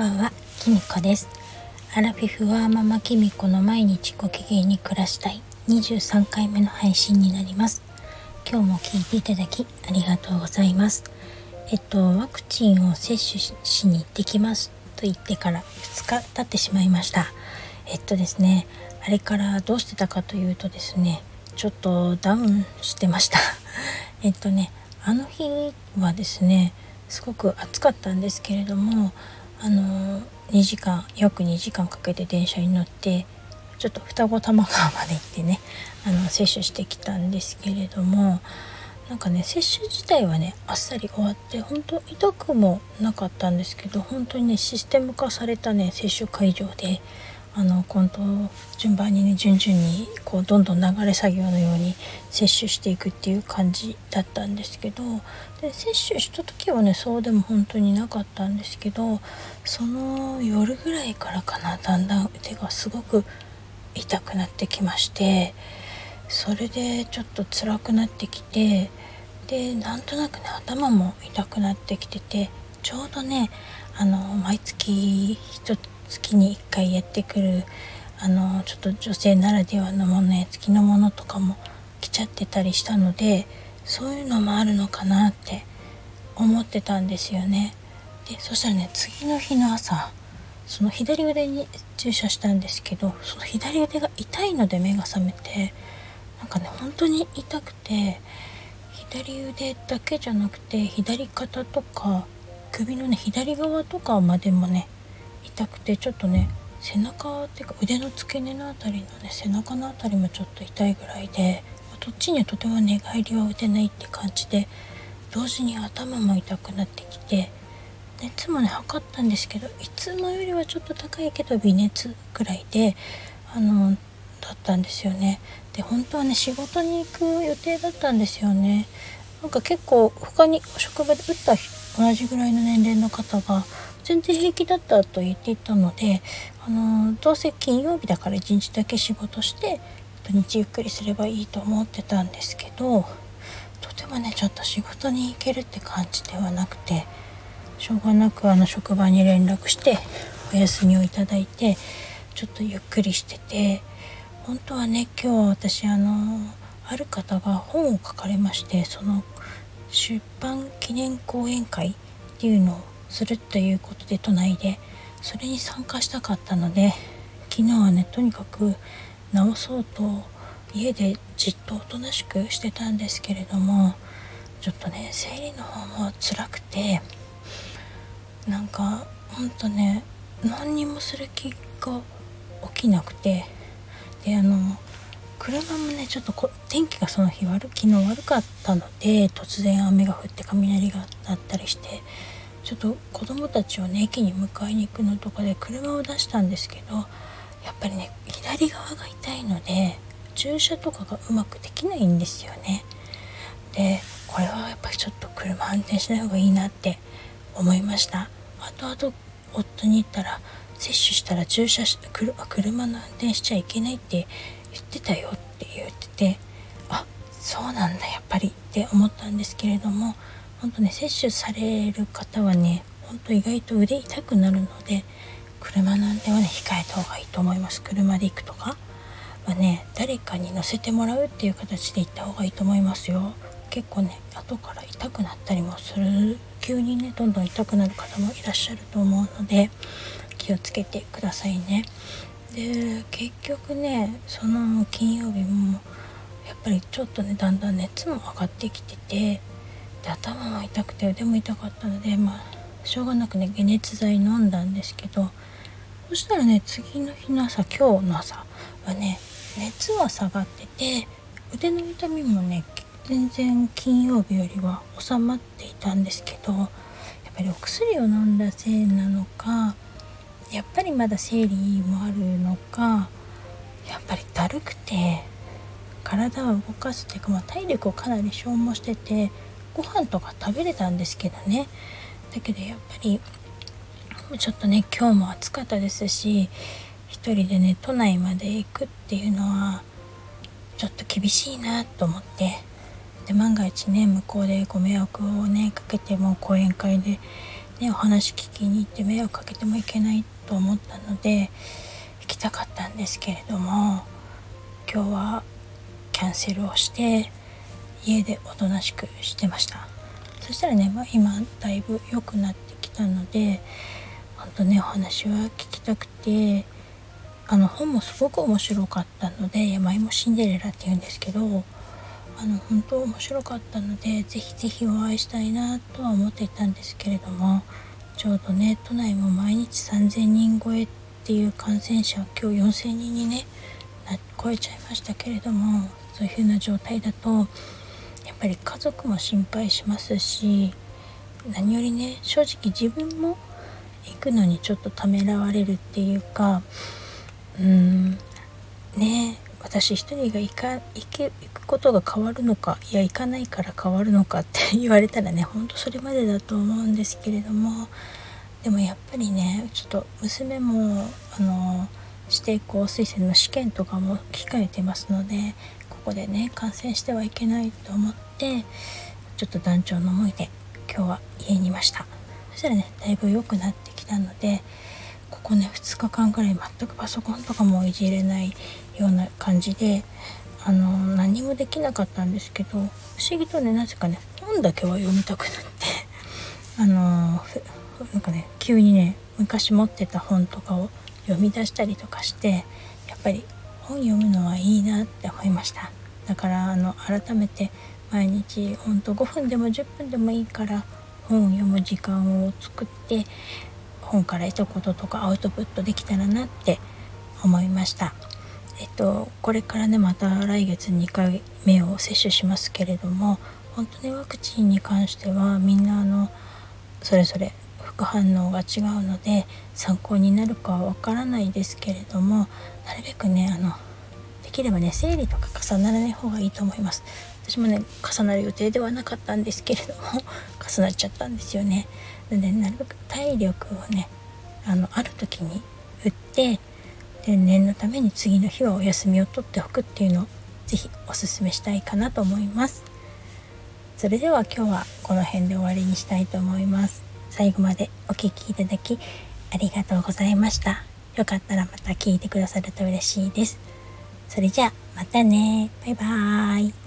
ばんは、きみこです。アラフィフはママきみこの毎日ご機嫌に暮らしたい23回目の配信になります。今日も聞いていただきありがとうございます。えっと、ワクチンを接種しに行ってきますと言ってから2日経ってしまいました。えっとですね、あれからどうしてたかというとですね、ちょっとダウンしてました。えっとね、あの日はですね、すごく暑かったんですけれどもあの2時間約2時間かけて電車に乗ってちょっと双子玉川まで行ってねあの接種してきたんですけれどもなんかね接種自体はねあっさり終わって本当痛くもなかったんですけど本当にねシステム化されたね接種会場であの今度順番にね順々にこうどんどん流れ作業のように接種していくっていう感じだったんですけどで接種した時はねそうでも本当になかったんですけどその夜ぐらいからかなだんだん手がすごく痛くなってきましてそれでちょっと辛くなってきてでなんとなくね頭も痛くなってきててちょうどねあの毎月1つ月に1回やってくるあのちょっと女性ならではのものや月のものとかも来ちゃってたりしたのでそういうのもあるのかなって思ってたんですよね。でそしたらね次の日の朝その左腕に注射したんですけどその左腕が痛いので目が覚めてなんかね本当に痛くて左腕だけじゃなくて左肩とか首のね左側とかまでもね痛くてちょっとね背中っていうか腕の付け根の辺りのね背中の辺りもちょっと痛いぐらいでまどっちにはとても寝返りは打てないって感じで同時に頭も痛くなってきて熱もね測ったんですけどいつもよりはちょっと高いけど微熱ぐらいであのだったんですよね。で本当はね仕事に行く予定だったんですよね。なんか結構他に職場で打った同じぐらいの年齢の方が全然平気だったと言っていたのであのどうせ金曜日だから1日だけ仕事して土日ゆっくりすればいいと思ってたんですけどとてもねちょっと仕事に行けるって感じではなくてしょうがなくあの職場に連絡してお休みをいただいてちょっとゆっくりしてて本当はね今日私あのある方が本を書かれましてその出版記念講演会っていうのをするということで都内でそれに参加したかったので昨日はねとにかく直そうと家でじっとおとなしくしてたんですけれどもちょっとね生理の方も辛くてなんかほんとね何にもする気が起きなくてであの車もねちょっとこ天気がその日悪昨日悪かったので突然雨が降って雷が鳴ったりしてちょっと子供たちをね駅に迎えに行くのとかで車を出したんですけどやっぱりね左側が痛いので駐車とかがうまくできないんですよね。でこれはやっぱりちょっと車運転しない方がいいなって思いました後々夫に言ったら接種したら駐車し車の運転しちゃいけないって言ってたよって言っててあそうなんだやっぱりって思ったんですけれども本当ね接種される方はねほんと意外と腕痛くなるので車なんではね控えた方がいいと思います。車で行くとかはね誰かに乗せてもらうっていう形で行った方がいいと思いますよ。結構ね後から痛くなったりもする。急にねどんどん痛くなる方もいらっしゃると思うので気をつけてくださいね。で結局ねその金曜日もやっぱりちょっとねだんだん熱も上がってきててで頭も痛くて腕も痛かったのでまあしょうがなくね解熱剤飲んだんですけどそしたらね次の日の朝今日の朝はね熱は下がってて腕の痛みもね全然金曜日よりは収まっていたんですけどやっぱりお薬を飲んだせいなのかやっぱりまだ生理もあるのかやっぱりだるくて体を動かすっていうか、まあ、体力をかなり消耗しててご飯とか食べれたんですけどね。だけどやっぱりちょっとね今日も暑かったですし一人でね都内まで行くっていうのはちょっと厳しいなと思って。で万が一ね向こうでご迷惑をねかけても講演会でねお話聞きに行って迷惑かけてもいけないと思ったので行きたかったんですけれども今日はキャンセルをして家でおとなしくしてました。そしたらね、まあ、今だいぶ良くなってきたので本当ねお話は聞きたくてあの本もすごく面白かったので「山芋シンデレラ」っていうんですけどあの本当面白かったのでぜひぜひお会いしたいなとは思っていたんですけれどもちょうどね都内も毎日3,000人超えっていう感染者今日4,000人にね超えちゃいましたけれどもそういう風な状態だとぱり家族も心配しますし何よりね正直自分も行くのにちょっとためらわれるっていうかうんね私一人が行か行け行くことが変わるのかいや行かないから変わるのかって 言われたらねほんとそれまでだと思うんですけれどもでもやっぱりねちょっと娘もあの指定校推薦の試験とかも控えてますのでここでね感染してはいけないと思ってちょっと団長の思いで今日は家にいました。そしたらねだいぶ良くなってきたのでここね2日間ぐらい全くパソコンとかもいじれないような感じであの何もできなかったんですけど不思議とねなぜかね本だけは読みたくなって あのなんかね急にね昔持ってた本とかを読み出したりとかしてやっぱり本読むのはいいなって思いました。だからあの改めて毎日ほんと5分でも10分でもいいから本を読む時間を作って本から得たこととかアウトプットできたらなって思いました。えっとこれからねまた来月2回目を接種しますけれども本当ねワクチンに関してはみんなあのそれぞれ副反応が違うので参考になるかはわからないですけれどもなるべくねあのできればね生理とか重ならない方がいいと思います。私もね重なる予定ではなかったんですけれども重なっちゃったんですよねなのでなるべく体力をねあのある時に打ってで念のために次の日はお休みを取っておくっていうのを是非おすすめしたいかなと思いますそれでは今日はこの辺で終わりにしたいと思います最後までお聴きいただきありがとうございました。よかったらまた聞いてくださると嬉しいです。それじゃあまたね。バイバーイ。